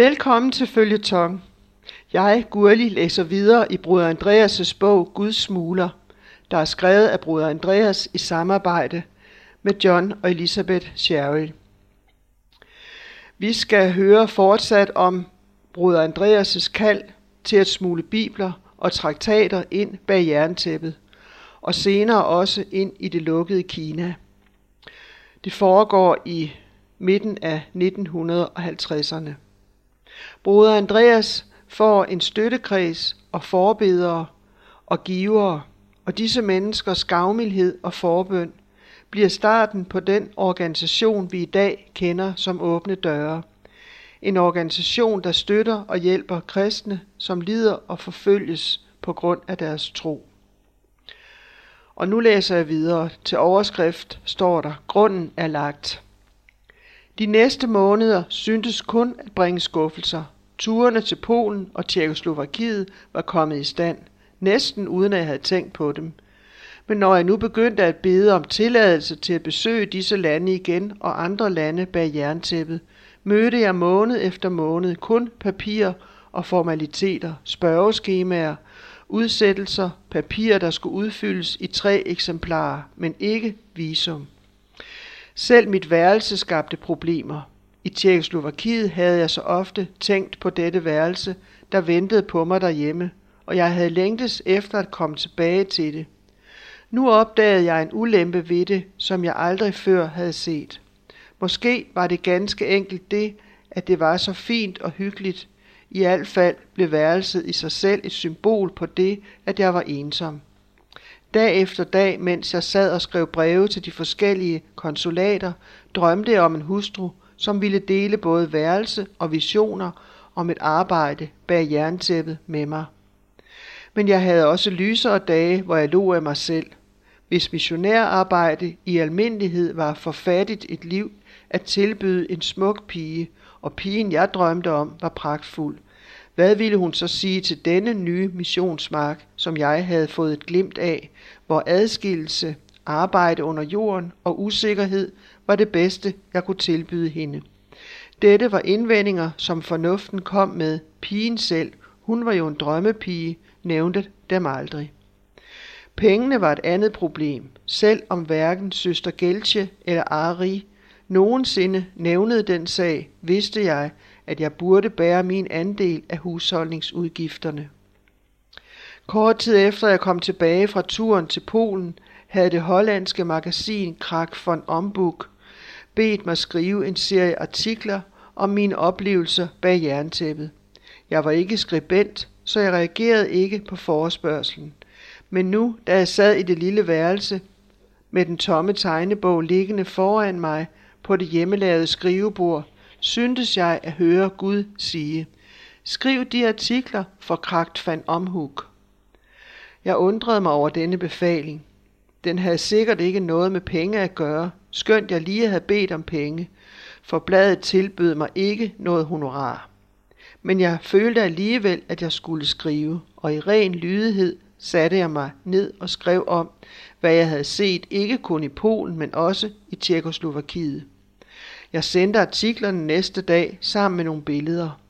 Velkommen til Følgetong. Jeg, Gurli, læser videre i Bruder Andreas' bog Guds Smuler, der er skrevet af Bruder Andreas i samarbejde med John og Elisabeth Sherry. Vi skal høre fortsat om Bruder Andreas' kald til at smule bibler og traktater ind bag jerntæppet, og senere også ind i det lukkede Kina. Det foregår i midten af 1950'erne. Broder Andreas får en støttekreds og forbedere og givere, og disse menneskers gavmildhed og forbøn bliver starten på den organisation, vi i dag kender som Åbne Døre. En organisation, der støtter og hjælper kristne, som lider og forfølges på grund af deres tro. Og nu læser jeg videre. Til overskrift står der, grunden er lagt. De næste måneder syntes kun at bringe skuffelser. Turene til Polen og Tjekkoslovakiet var kommet i stand, næsten uden at jeg havde tænkt på dem. Men når jeg nu begyndte at bede om tilladelse til at besøge disse lande igen og andre lande bag jerntæppet, mødte jeg måned efter måned kun papir og formaliteter, spørgeskemaer, udsættelser, papirer, der skulle udfyldes i tre eksemplarer, men ikke visum. Selv mit værelse skabte problemer. I Tjekkoslovakiet havde jeg så ofte tænkt på dette værelse, der ventede på mig derhjemme, og jeg havde længtes efter at komme tilbage til det. Nu opdagede jeg en ulempe ved det, som jeg aldrig før havde set. Måske var det ganske enkelt det, at det var så fint og hyggeligt. I hvert fald blev værelset i sig selv et symbol på det, at jeg var ensom. Dag efter dag, mens jeg sad og skrev breve til de forskellige konsulater, drømte jeg om en hustru, som ville dele både værelse og visioner om et arbejde bag jerntæppet med mig. Men jeg havde også lysere dage, hvor jeg lå af mig selv. Hvis missionærarbejde i almindelighed var for fattigt et liv at tilbyde en smuk pige, og pigen jeg drømte om var pragtfuld, hvad ville hun så sige til denne nye missionsmark, som jeg havde fået et glimt af, hvor adskillelse, arbejde under jorden og usikkerhed var det bedste, jeg kunne tilbyde hende. Dette var indvendinger, som fornuften kom med. Pigen selv, hun var jo en drømmepige, nævnte dem aldrig. Pengene var et andet problem, selv om hverken søster Geltje eller Ari nogensinde nævnede den sag, vidste jeg, at jeg burde bære min andel af husholdningsudgifterne. Kort tid efter jeg kom tilbage fra turen til Polen, havde det hollandske magasin Krak von Ombuk bedt mig skrive en serie artikler om mine oplevelser bag jerntæppet. Jeg var ikke skribent, så jeg reagerede ikke på forespørgselen. Men nu, da jeg sad i det lille værelse med den tomme tegnebog liggende foran mig på det hjemmelavede skrivebord, syntes jeg at høre Gud sige, skriv de artikler for Kragt van Omhug. Jeg undrede mig over denne befaling. Den havde sikkert ikke noget med penge at gøre, skønt jeg lige havde bedt om penge, for bladet tilbød mig ikke noget honorar. Men jeg følte alligevel, at jeg skulle skrive, og i ren lydighed satte jeg mig ned og skrev om, hvad jeg havde set ikke kun i Polen, men også i Tjekkoslovakiet. Jeg sendte artiklerne næste dag sammen med nogle billeder.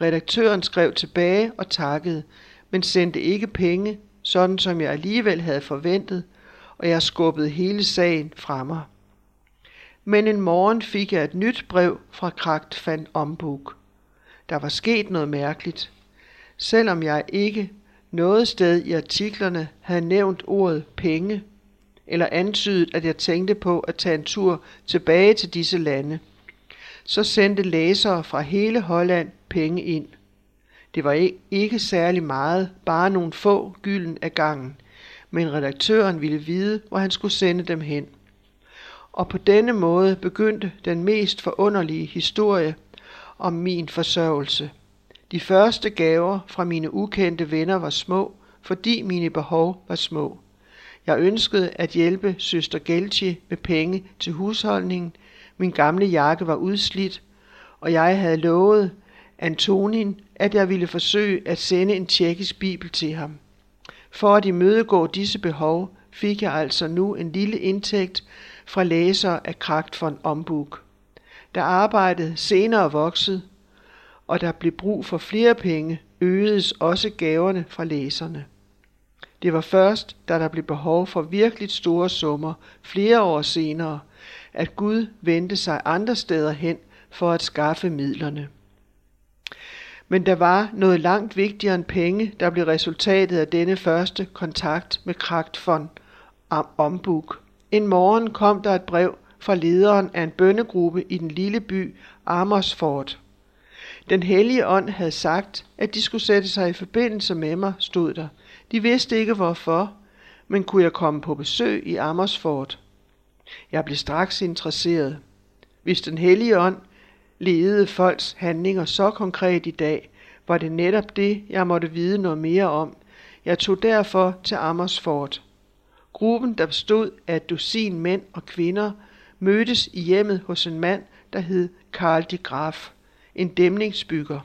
Redaktøren skrev tilbage og takkede, men sendte ikke penge, sådan som jeg alligevel havde forventet, og jeg skubbede hele sagen fra mig. Men en morgen fik jeg et nyt brev fra Kragt van Ombuk. Der var sket noget mærkeligt. Selvom jeg ikke noget sted i artiklerne havde nævnt ordet penge, eller antydet, at jeg tænkte på at tage en tur tilbage til disse lande, så sendte læsere fra hele Holland penge ind. Det var ikke særlig meget, bare nogle få gylden af gangen, men redaktøren ville vide, hvor han skulle sende dem hen. Og på denne måde begyndte den mest forunderlige historie om min forsørgelse. De første gaver fra mine ukendte venner var små, fordi mine behov var små. Jeg ønskede at hjælpe søster Gelchi med penge til husholdningen. Min gamle jakke var udslidt, og jeg havde lovet Antonin, at jeg ville forsøge at sende en tjekkisk bibel til ham. For at imødegå disse behov, fik jeg altså nu en lille indtægt fra læsere af Kragt von Ombuk. Da arbejdet senere voksede, og der blev brug for flere penge, øgedes også gaverne fra læserne. Det var først, da der blev behov for virkelig store summer flere år senere, at Gud vendte sig andre steder hen for at skaffe midlerne. Men der var noget langt vigtigere end penge, der blev resultatet af denne første kontakt med Kragt von Ombuk. En morgen kom der et brev fra lederen af en bønnegruppe i den lille by Amersfoort. Den hellige ånd havde sagt, at de skulle sætte sig i forbindelse med mig, stod der. De vidste ikke hvorfor, men kunne jeg komme på besøg i Amersfoort? Jeg blev straks interesseret. Hvis den hellige ånd ledede folks handlinger så konkret i dag, var det netop det, jeg måtte vide noget mere om. Jeg tog derfor til Amersfoort. Gruppen, der bestod af et dusin mænd og kvinder, mødtes i hjemmet hos en mand, der hed Karl de Graf, en dæmningsbygger.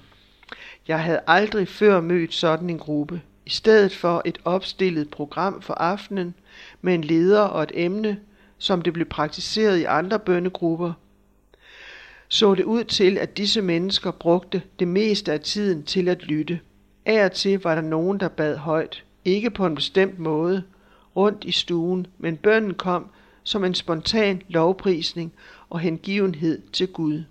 Jeg havde aldrig før mødt sådan en gruppe. I stedet for et opstillet program for aftenen med en leder og et emne, som det blev praktiseret i andre bønnegrupper, så det ud til, at disse mennesker brugte det meste af tiden til at lytte. Af og til var der nogen, der bad højt, ikke på en bestemt måde, rundt i stuen, men bønnen kom som en spontan lovprisning og hengivenhed til Gud.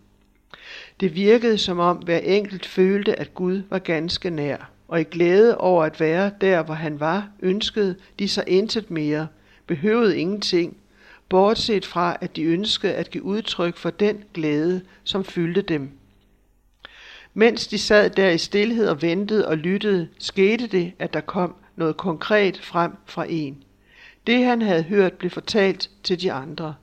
Det virkede som om hver enkelt følte, at Gud var ganske nær, og i glæde over at være der, hvor han var, ønskede de sig intet mere, behøvede ingenting, bortset fra at de ønskede at give udtryk for den glæde, som fyldte dem. Mens de sad der i stillhed og ventede og lyttede, skete det, at der kom noget konkret frem fra en. Det han havde hørt blev fortalt til de andre.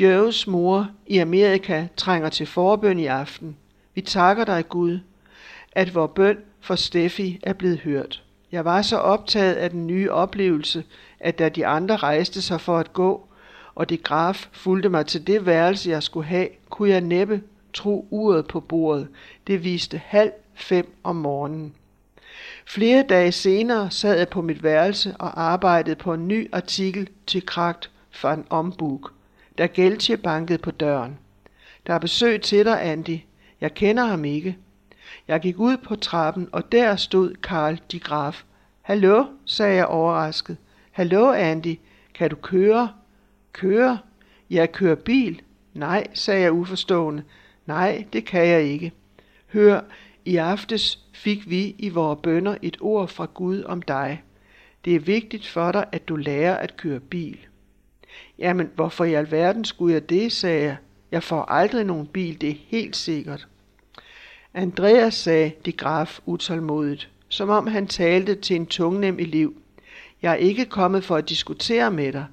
Joes mor i Amerika trænger til forbøn i aften. Vi takker dig, Gud, at vor bøn for Steffi er blevet hørt. Jeg var så optaget af den nye oplevelse, at da de andre rejste sig for at gå, og det graf fulgte mig til det værelse, jeg skulle have, kunne jeg næppe tro uret på bordet. Det viste halv fem om morgenen. Flere dage senere sad jeg på mit værelse og arbejdede på en ny artikel til Kragt en Ombuk, da Geltje bankede på døren. Der er besøg til dig, Andy. Jeg kender ham ikke. Jeg gik ud på trappen, og der stod Karl de Graf. Hallo, sagde jeg overrasket. Hallo, Andy. Kan du køre? Køre? Jeg kører bil. Nej, sagde jeg uforstående. Nej, det kan jeg ikke. Hør, i aftes fik vi i vores bønder et ord fra Gud om dig. Det er vigtigt for dig, at du lærer at køre bil. Jamen, hvorfor i alverden skulle jeg det, sagde jeg. Jeg får aldrig nogen bil, det er helt sikkert. Andreas sagde de graf utålmodigt, som om han talte til en tungnem elev. Jeg er ikke kommet for at diskutere med dig.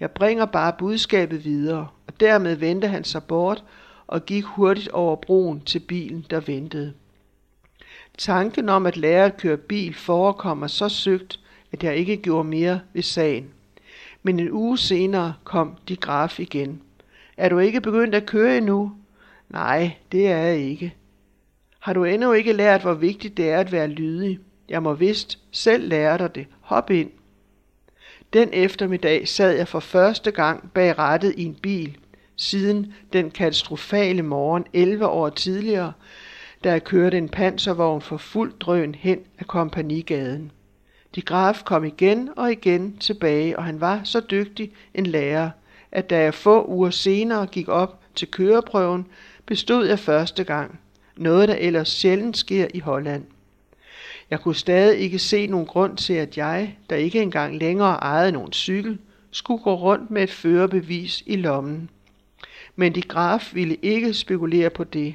Jeg bringer bare budskabet videre, og dermed vendte han sig bort og gik hurtigt over broen til bilen, der ventede. Tanken om at lære at køre bil forekommer så søgt, at jeg ikke gjorde mere ved sagen. Men en uge senere kom de graf igen. Er du ikke begyndt at køre endnu? Nej, det er jeg ikke. Har du endnu ikke lært, hvor vigtigt det er at være lydig? Jeg må vist selv lære dig det. Hop ind. Den eftermiddag sad jeg for første gang bag rattet i en bil, siden den katastrofale morgen 11 år tidligere, da jeg kørte en panservogn for fuld drøn hen af kompanigaden. De Graf kom igen og igen tilbage, og han var så dygtig en lærer, at da jeg få uger senere gik op til køreprøven, bestod jeg første gang. Noget, der ellers sjældent sker i Holland. Jeg kunne stadig ikke se nogen grund til, at jeg, der ikke engang længere ejede nogen cykel, skulle gå rundt med et førerbevis i lommen. Men de graf ville ikke spekulere på det.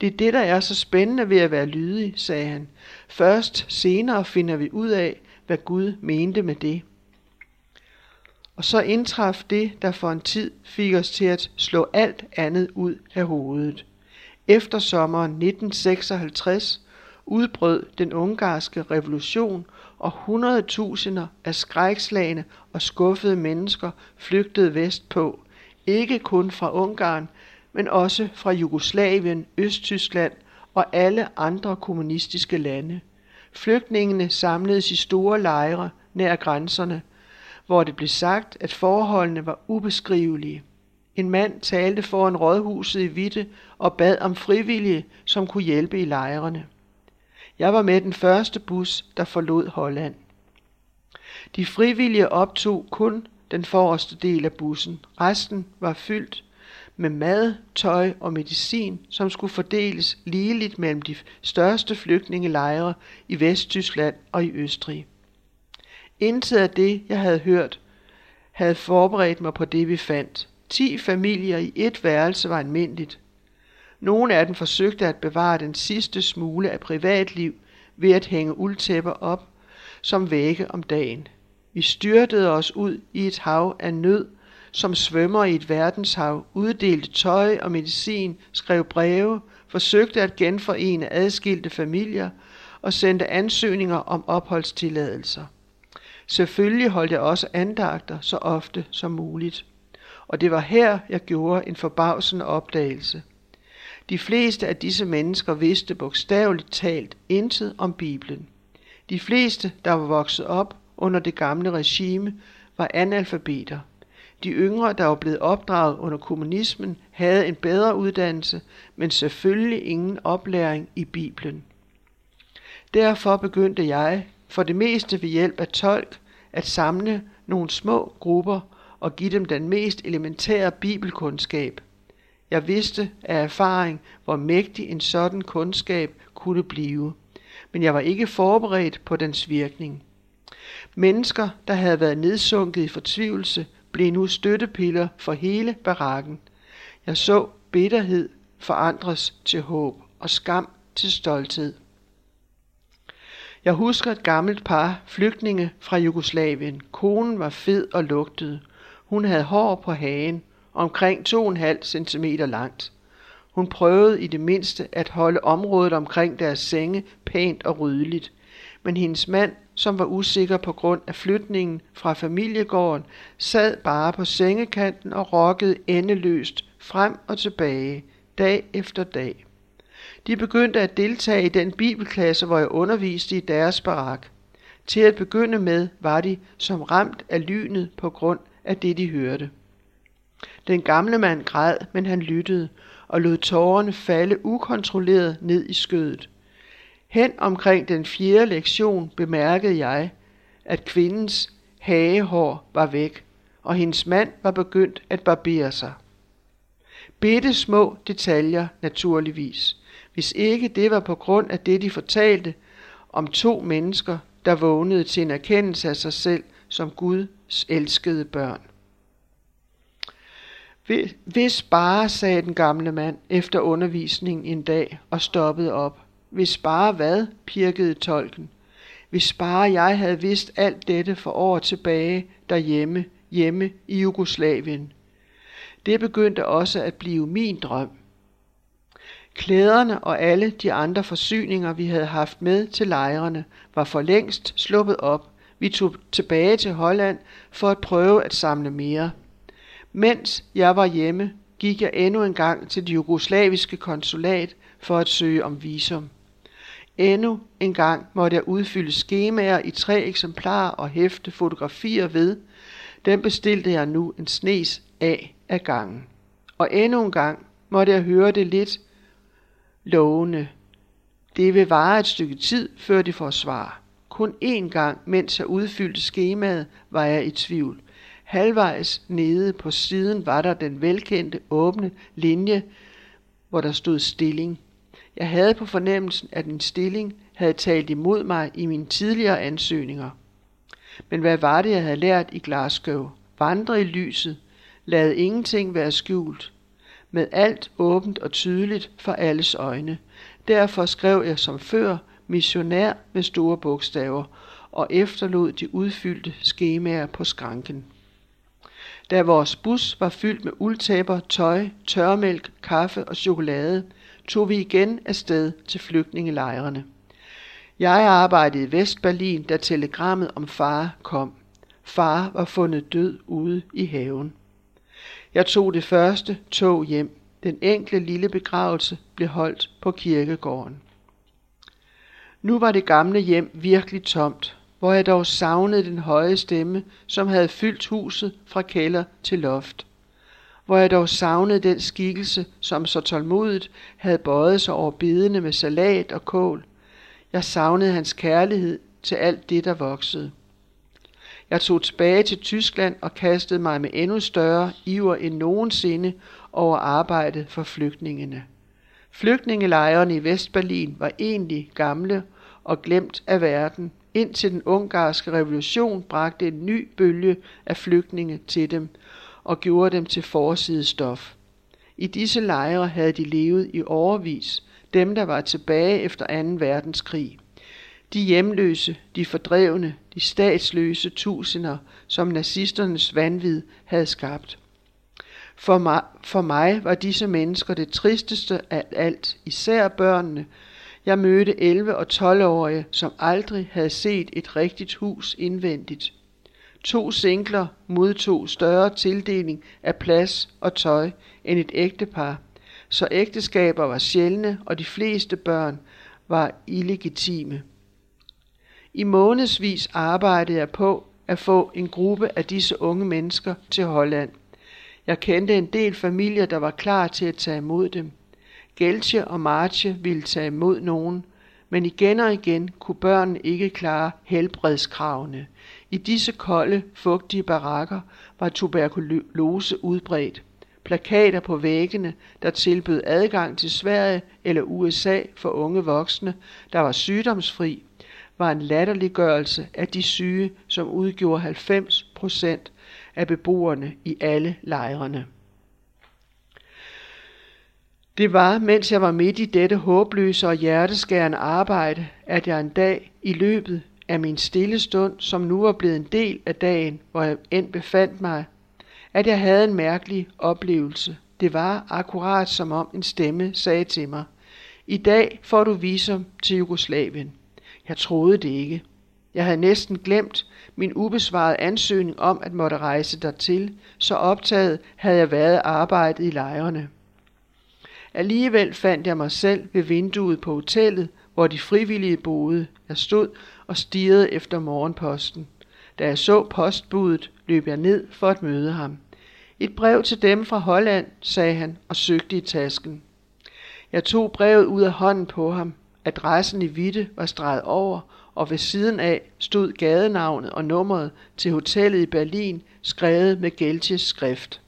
Det er det, der er så spændende ved at være lydig, sagde han. Først senere finder vi ud af, hvad Gud mente med det. Og så indtraf det, der for en tid fik os til at slå alt andet ud af hovedet. Efter sommeren 1956 udbrød den ungarske revolution, og hundredtusinder af skrækslagende og skuffede mennesker flygtede vestpå, ikke kun fra Ungarn, men også fra Jugoslavien, Østtyskland og alle andre kommunistiske lande. Flygtningene samledes i store lejre nær grænserne, hvor det blev sagt, at forholdene var ubeskrivelige. En mand talte foran rådhuset i Vitte og bad om frivillige, som kunne hjælpe i lejrene. Jeg var med den første bus, der forlod Holland. De frivillige optog kun den forreste del af bussen. Resten var fyldt med mad, tøj og medicin, som skulle fordeles ligeligt mellem de største flygtningelejre i Vesttyskland og i Østrig. Intet af det, jeg havde hørt, havde forberedt mig på det, vi fandt. Ti familier i et værelse var almindeligt. Nogle af dem forsøgte at bevare den sidste smule af privatliv ved at hænge uldtæpper op som vægge om dagen. Vi styrtede os ud i et hav af nød, som svømmer i et verdenshav, uddelte tøj og medicin, skrev breve, forsøgte at genforene adskilte familier og sendte ansøgninger om opholdstilladelser. Selvfølgelig holdt jeg også andagter så ofte som muligt. Og det var her, jeg gjorde en forbavsende opdagelse. De fleste af disse mennesker vidste bogstaveligt talt intet om Bibelen. De fleste, der var vokset op under det gamle regime, var analfabeter. De yngre, der var blevet opdraget under kommunismen, havde en bedre uddannelse, men selvfølgelig ingen oplæring i Bibelen. Derfor begyndte jeg, for det meste ved hjælp af tolk, at samle nogle små grupper og give dem den mest elementære bibelkundskab. Jeg vidste af erfaring, hvor mægtig en sådan kundskab kunne blive, men jeg var ikke forberedt på dens virkning. Mennesker, der havde været nedsunket i fortvivlelse, blev nu støttepiller for hele barakken. Jeg så bitterhed forandres til håb og skam til stolthed. Jeg husker et gammelt par, flygtninge fra Jugoslavien. Konen var fed og lugtede. Hun havde hår på hagen, omkring 2,5 cm langt. Hun prøvede i det mindste at holde området omkring deres senge pænt og ryddeligt. Men hendes mand, som var usikker på grund af flytningen fra familiegården, sad bare på sengekanten og rokkede endeløst frem og tilbage, dag efter dag. De begyndte at deltage i den bibelklasse, hvor jeg underviste i deres barak. Til at begynde med var de som ramt af lynet på grund af det, de hørte. Den gamle mand græd, men han lyttede og lod tårerne falde ukontrolleret ned i skødet. Hen omkring den fjerde lektion bemærkede jeg, at kvindens hagehår var væk, og hendes mand var begyndt at barbere sig. Bitte små detaljer naturligvis, hvis ikke det var på grund af det, de fortalte om to mennesker, der vågnede til en erkendelse af sig selv som Guds elskede børn. Hvis bare, sagde den gamle mand efter undervisningen en dag og stoppede op. Hvis bare hvad, pirkede tolken. Hvis bare jeg havde vidst alt dette for år tilbage derhjemme, hjemme i Jugoslavien. Det begyndte også at blive min drøm. Klæderne og alle de andre forsyninger, vi havde haft med til lejrene, var for længst sluppet op. Vi tog tilbage til Holland for at prøve at samle mere. Mens jeg var hjemme, gik jeg endnu en gang til det jugoslaviske konsulat for at søge om visum. Endnu en gang måtte jeg udfylde skemaer i tre eksemplarer og hæfte fotografier ved. Den bestilte jeg nu en snes af af gangen. Og endnu en gang måtte jeg høre det lidt lovende. Det vil vare et stykke tid, før de får svar. Kun én gang, mens jeg udfyldte skemaet, var jeg i tvivl. Halvvejs nede på siden var der den velkendte åbne linje, hvor der stod stilling. Jeg havde på fornemmelsen, at en stilling havde talt imod mig i mine tidligere ansøgninger. Men hvad var det, jeg havde lært i Glasgow? Vandre i lyset. Lad ingenting være skjult med alt åbent og tydeligt for alles øjne. Derfor skrev jeg som før missionær med store bogstaver og efterlod de udfyldte skemaer på skranken. Da vores bus var fyldt med uldtæpper, tøj, tørmælk, kaffe og chokolade, tog vi igen afsted til flygtningelejrene. Jeg arbejdede i Vestberlin, da telegrammet om far kom. Far var fundet død ude i haven. Jeg tog det første tog hjem. Den enkle lille begravelse blev holdt på kirkegården. Nu var det gamle hjem virkelig tomt, hvor jeg dog savnede den høje stemme, som havde fyldt huset fra kælder til loft. hvor jeg dog savnede den skikkelse, som så tålmodigt havde bøjet sig over bedene med salat og kål. Jeg savnede hans kærlighed til alt det, der voksede. Jeg tog tilbage til Tyskland og kastede mig med endnu større iver end nogensinde over arbejdet for flygtningene. Flygtningelejrene i Vestberlin var egentlig gamle og glemt af verden, indtil den ungarske revolution bragte en ny bølge af flygtninge til dem og gjorde dem til forsidestof. I disse lejre havde de levet i overvis, dem der var tilbage efter 2. verdenskrig. De hjemløse, de fordrevne, de statsløse tusinder, som nazisternes vanvid havde skabt. For mig, for mig var disse mennesker det tristeste af alt, især børnene. Jeg mødte 11- og 12-årige, som aldrig havde set et rigtigt hus indvendigt. To singler modtog større tildeling af plads og tøj end et ægtepar, så ægteskaber var sjældne, og de fleste børn var illegitime. I månedsvis arbejdede jeg på at få en gruppe af disse unge mennesker til Holland. Jeg kendte en del familier, der var klar til at tage imod dem. Geltje og Marche ville tage imod nogen, men igen og igen kunne børnene ikke klare helbredskravene. I disse kolde, fugtige barakker var tuberkulose udbredt. Plakater på væggene, der tilbød adgang til Sverige eller USA for unge voksne, der var sygdomsfri, var en latterliggørelse af de syge, som udgjorde 90 procent af beboerne i alle lejrene. Det var, mens jeg var midt i dette håbløse og hjerteskærende arbejde, at jeg en dag i løbet af min stille stund, som nu var blevet en del af dagen, hvor jeg end befandt mig, at jeg havde en mærkelig oplevelse. Det var akkurat som om en stemme sagde til mig, i dag får du visum til Jugoslavien. Jeg troede det ikke. Jeg havde næsten glemt min ubesvarede ansøgning om at måtte rejse dertil, så optaget havde jeg været arbejdet i lejrene. Alligevel fandt jeg mig selv ved vinduet på hotellet, hvor de frivillige boede. Jeg stod og stirrede efter morgenposten. Da jeg så postbudet, løb jeg ned for at møde ham. Et brev til dem fra Holland, sagde han og søgte i tasken. Jeg tog brevet ud af hånden på ham. Adressen i Vitte var streget over, og ved siden af stod gadenavnet og nummeret til hotellet i Berlin, skrevet med Geltjes skrift.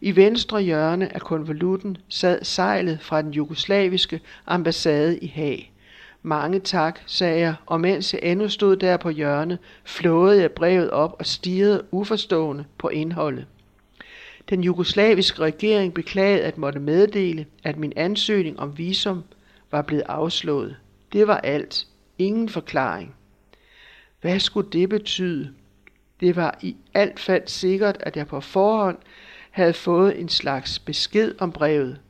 I venstre hjørne af konvolutten sad sejlet fra den jugoslaviske ambassade i Haag. Mange tak, sagde jeg, og mens jeg endnu stod der på hjørnet, flåede jeg brevet op og stirrede uforstående på indholdet. Den jugoslaviske regering beklagede at måtte meddele, at min ansøgning om visum var blevet afslået. Det var alt. Ingen forklaring. Hvad skulle det betyde? Det var i alt fald sikkert, at jeg på forhånd havde fået en slags besked om brevet.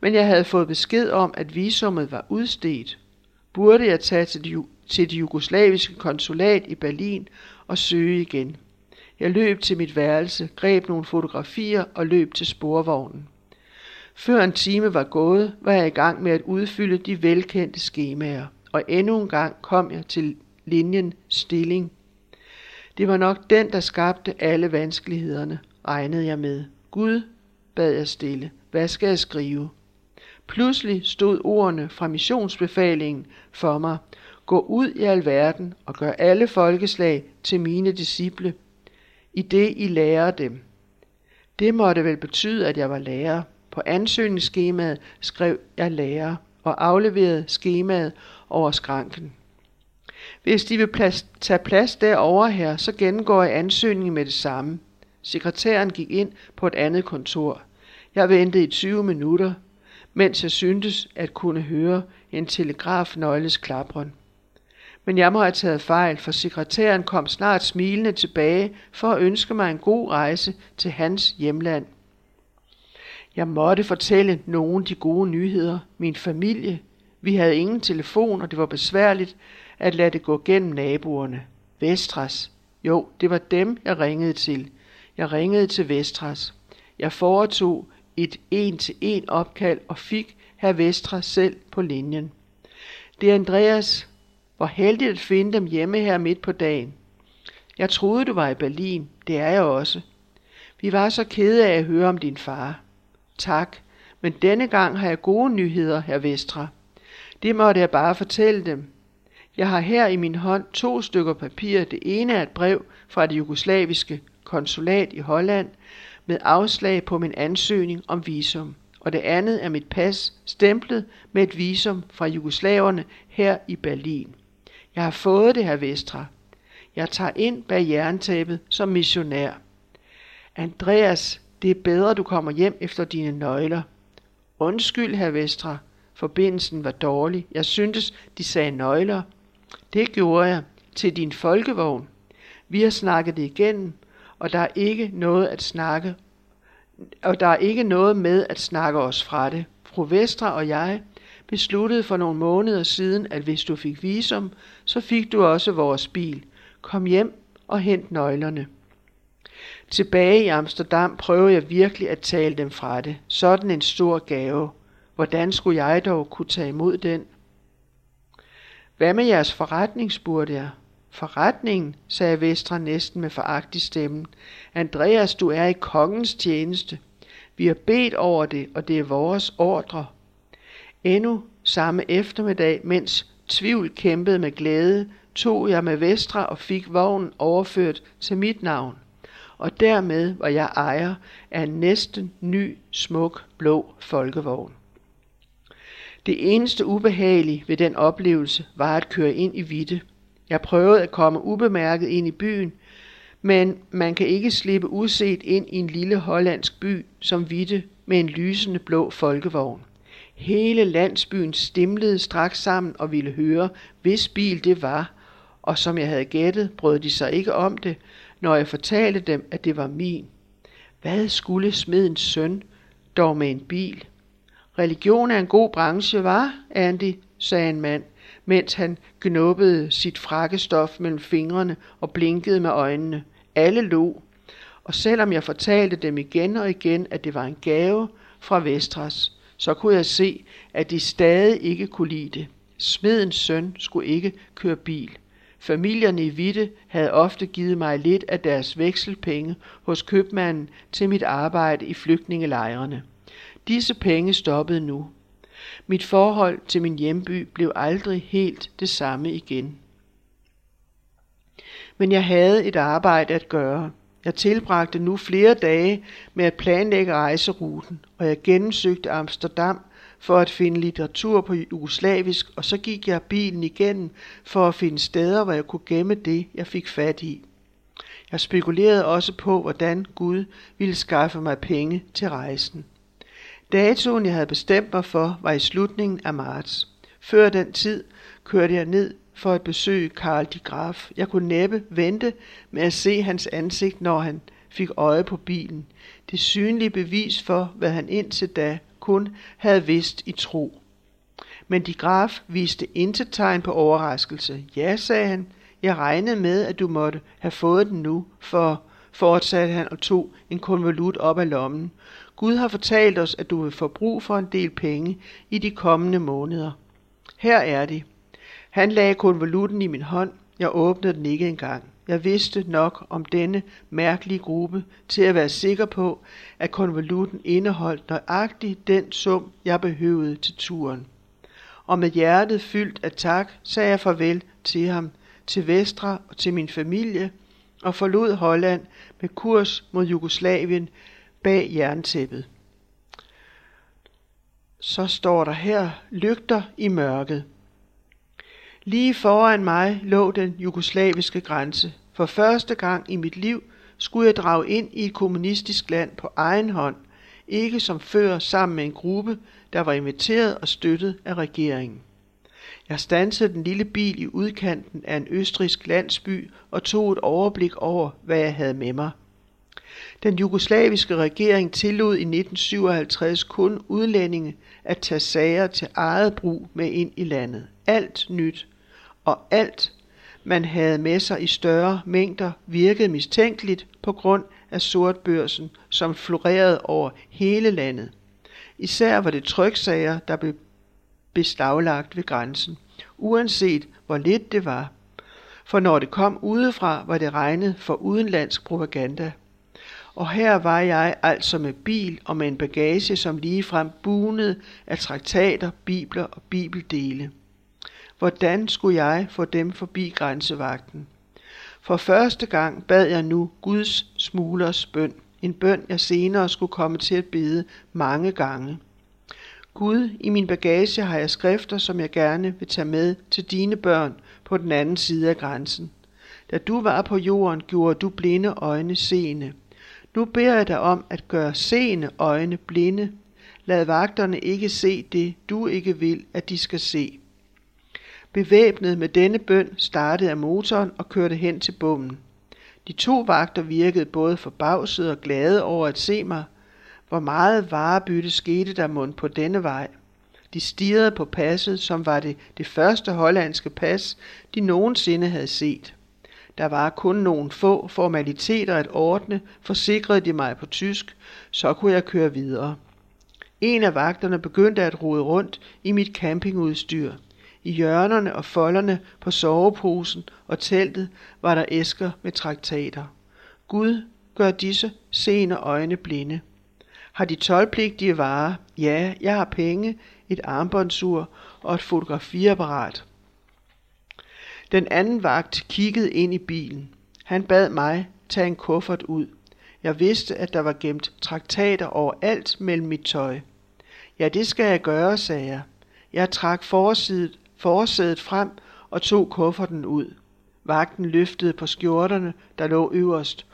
Men jeg havde fået besked om, at visummet var udstedt. Burde jeg tage til det, til det jugoslaviske konsulat i Berlin og søge igen. Jeg løb til mit værelse, greb nogle fotografier og løb til sporvognen. Før en time var gået, var jeg i gang med at udfylde de velkendte skemaer, og endnu en gang kom jeg til linjen stilling. Det var nok den, der skabte alle vanskelighederne, regnede jeg med. Gud, bad jeg stille, hvad skal jeg skrive? Pludselig stod ordene fra missionsbefalingen for mig. Gå ud i alverden og gør alle folkeslag til mine disciple, i det I lærer dem. Det måtte vel betyde, at jeg var lærer. På ansøgningsskemaet skrev jeg lærer og afleverede skemaet over skranken. Hvis de vil plads, tage plads derover her, så gennemgår jeg ansøgningen med det samme. Sekretæren gik ind på et andet kontor. Jeg ventede i 20 minutter, mens jeg syntes at kunne høre en telegrafnøgles klapren. Men jeg må have taget fejl, for sekretæren kom snart smilende tilbage for at ønske mig en god rejse til hans hjemland. Jeg måtte fortælle nogen de gode nyheder. Min familie. Vi havde ingen telefon, og det var besværligt at lade det gå gennem naboerne. Vestras. Jo, det var dem, jeg ringede til. Jeg ringede til Vestras. Jeg foretog et en-til-en opkald og fik herr Vestras selv på linjen. Det er Andreas. Hvor heldigt at finde dem hjemme her midt på dagen. Jeg troede, du var i Berlin. Det er jeg også. Vi var så kede af at høre om din far. Tak, men denne gang har jeg gode nyheder, herr Vestra. Det måtte jeg bare fortælle dem. Jeg har her i min hånd to stykker papir. Det ene er et brev fra det jugoslaviske konsulat i Holland med afslag på min ansøgning om visum, og det andet er mit pas stemplet med et visum fra jugoslaverne her i Berlin. Jeg har fået det, her Vestra. Jeg tager ind bag jerntæppet som missionær. Andreas, det er bedre, du kommer hjem efter dine nøgler. Undskyld, herr Vestra. Forbindelsen var dårlig. Jeg syntes, de sagde nøgler. Det gjorde jeg. Til din folkevogn. Vi har snakket det igennem, og der er ikke noget at snakke og der er ikke noget med at snakke os fra det. Fru Vestre og jeg besluttede for nogle måneder siden, at hvis du fik visum, så fik du også vores bil. Kom hjem og hent nøglerne. Tilbage i Amsterdam prøvede jeg virkelig at tale dem fra det. Sådan en stor gave. Hvordan skulle jeg dog kunne tage imod den? Hvad med jeres forretning, spurgte jeg. Forretningen, sagde Vestre næsten med foragt i stemmen. Andreas, du er i kongens tjeneste. Vi har bedt over det, og det er vores ordre. Endnu samme eftermiddag, mens tvivl kæmpede med glæde, tog jeg med Vestre og fik vognen overført til mit navn. Og dermed var jeg ejer af en næsten ny, smuk, blå folkevogn. Det eneste ubehagelige ved den oplevelse var at køre ind i Vitte. Jeg prøvede at komme ubemærket ind i byen, men man kan ikke slippe uset ind i en lille hollandsk by som Vitte med en lysende blå folkevogn. Hele landsbyen stimlede straks sammen og ville høre, hvis bil det var, og som jeg havde gættet, brød de sig ikke om det, når jeg fortalte dem, at det var min. Hvad skulle smedens søn dog med en bil? Religion er en god branche, var, Andy, sagde en mand, mens han gnubbede sit frakkestof mellem fingrene og blinkede med øjnene. Alle lo, og selvom jeg fortalte dem igen og igen, at det var en gave fra Vestras, så kunne jeg se, at de stadig ikke kunne lide det. Smedens søn skulle ikke køre bil. Familierne i Vitte havde ofte givet mig lidt af deres vekselpenge hos købmanden til mit arbejde i flygtningelejrene. Disse penge stoppede nu. Mit forhold til min hjemby blev aldrig helt det samme igen. Men jeg havde et arbejde at gøre. Jeg tilbragte nu flere dage med at planlægge rejseruten, og jeg gennemsøgte Amsterdam for at finde litteratur på jugoslavisk, og så gik jeg bilen igennem for at finde steder, hvor jeg kunne gemme det, jeg fik fat i. Jeg spekulerede også på, hvordan Gud ville skaffe mig penge til rejsen. Datoen, jeg havde bestemt mig for, var i slutningen af marts. Før den tid kørte jeg ned for at besøge Karl de Graf. Jeg kunne næppe vente med at se hans ansigt, når han fik øje på bilen. Det synlige bevis for, hvad han indtil da kun havde vidst i tro. Men de Graf viste intet tegn på overraskelse. Ja, sagde han, jeg regnede med, at du måtte have fået den nu, for, fortsatte han og tog en konvolut op af lommen. Gud har fortalt os, at du vil få brug for en del penge i de kommende måneder. Her er de. Han lagde konvolutten i min hånd. Jeg åbnede den ikke engang. Jeg vidste nok om denne mærkelige gruppe til at være sikker på, at konvolutten indeholdt nøjagtigt den sum, jeg behøvede til turen. Og med hjertet fyldt af tak, sagde jeg farvel til ham, til Vestre og til min familie, og forlod Holland med kurs mod Jugoslavien bag jerntæppet. Så står der her lygter i mørket. Lige foran mig lå den jugoslaviske grænse. For første gang i mit liv skulle jeg drage ind i et kommunistisk land på egen hånd, ikke som før sammen med en gruppe, der var inviteret og støttet af regeringen. Jeg stansede den lille bil i udkanten af en østrisk landsby og tog et overblik over, hvad jeg havde med mig. Den jugoslaviske regering tillod i 1957 kun udlændinge at tage sager til eget brug med ind i landet. Alt nyt og alt man havde med sig i større mængder virkede mistænkeligt på grund af sortbørsen, som florerede over hele landet. Især var det tryksager, der blev beslaglagt ved grænsen, uanset hvor lidt det var. For når det kom udefra, var det regnet for udenlandsk propaganda. Og her var jeg altså med bil og med en bagage, som ligefrem bunede af traktater, bibler og bibeldele. Hvordan skulle jeg få dem forbi grænsevagten? For første gang bad jeg nu Guds smuglers bøn. En bøn, jeg senere skulle komme til at bede mange gange. Gud, i min bagage har jeg skrifter, som jeg gerne vil tage med til dine børn på den anden side af grænsen. Da du var på jorden, gjorde du blinde øjne seende. Nu beder jeg dig om at gøre seende øjne blinde. Lad vagterne ikke se det, du ikke vil, at de skal se. Bevæbnet med denne bøn startede jeg motoren og kørte hen til bommen. De to vagter virkede både forbavsede og glade over at se mig. Hvor meget varebytte skete der mund på denne vej. De stirrede på passet, som var det, det første hollandske pas, de nogensinde havde set. Der var kun nogle få formaliteter at ordne, forsikrede de mig på tysk, så kunne jeg køre videre. En af vagterne begyndte at rode rundt i mit campingudstyr. I hjørnerne og folderne på soveposen og teltet var der æsker med traktater. Gud gør disse sene øjne blinde. Har de tolvpligtige varer? Ja, jeg har penge, et armbåndsur og et fotografiapparat. Den anden vagt kiggede ind i bilen. Han bad mig tage en kuffert ud. Jeg vidste, at der var gemt traktater overalt mellem mit tøj. Ja, det skal jeg gøre, sagde jeg. Jeg trak forsædet, forsædet frem og tog kufferten ud. Vagten løftede på skjorterne, der lå øverst.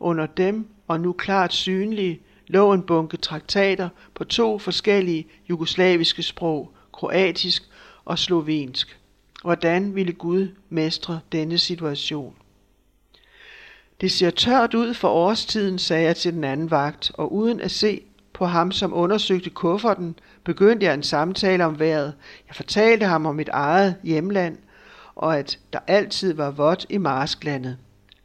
Under dem, og nu klart synlige, lå en bunke traktater på to forskellige jugoslaviske sprog, kroatisk og slovensk. Hvordan ville Gud mestre denne situation? Det ser tørt ud for årstiden, sagde jeg til den anden vagt, og uden at se på ham, som undersøgte kufferten, begyndte jeg en samtale om vejret. Jeg fortalte ham om mit eget hjemland, og at der altid var vådt i marsklandet.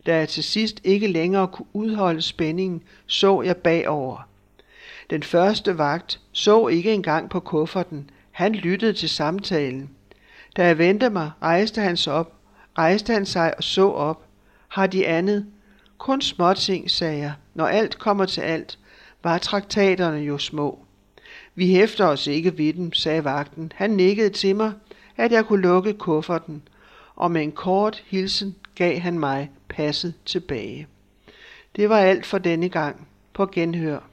Da jeg til sidst ikke længere kunne udholde spændingen, så jeg bagover. Den første vagt så ikke engang på kufferten. Han lyttede til samtalen. Da jeg vendte mig, rejste han sig op, rejste han sig og så op. Har de andet? Kun småting, sagde jeg. Når alt kommer til alt, var traktaterne jo små. Vi hæfter os ikke ved dem, sagde vagten. Han nikkede til mig, at jeg kunne lukke kufferten, og med en kort hilsen gav han mig passet tilbage. Det var alt for denne gang. På genhør.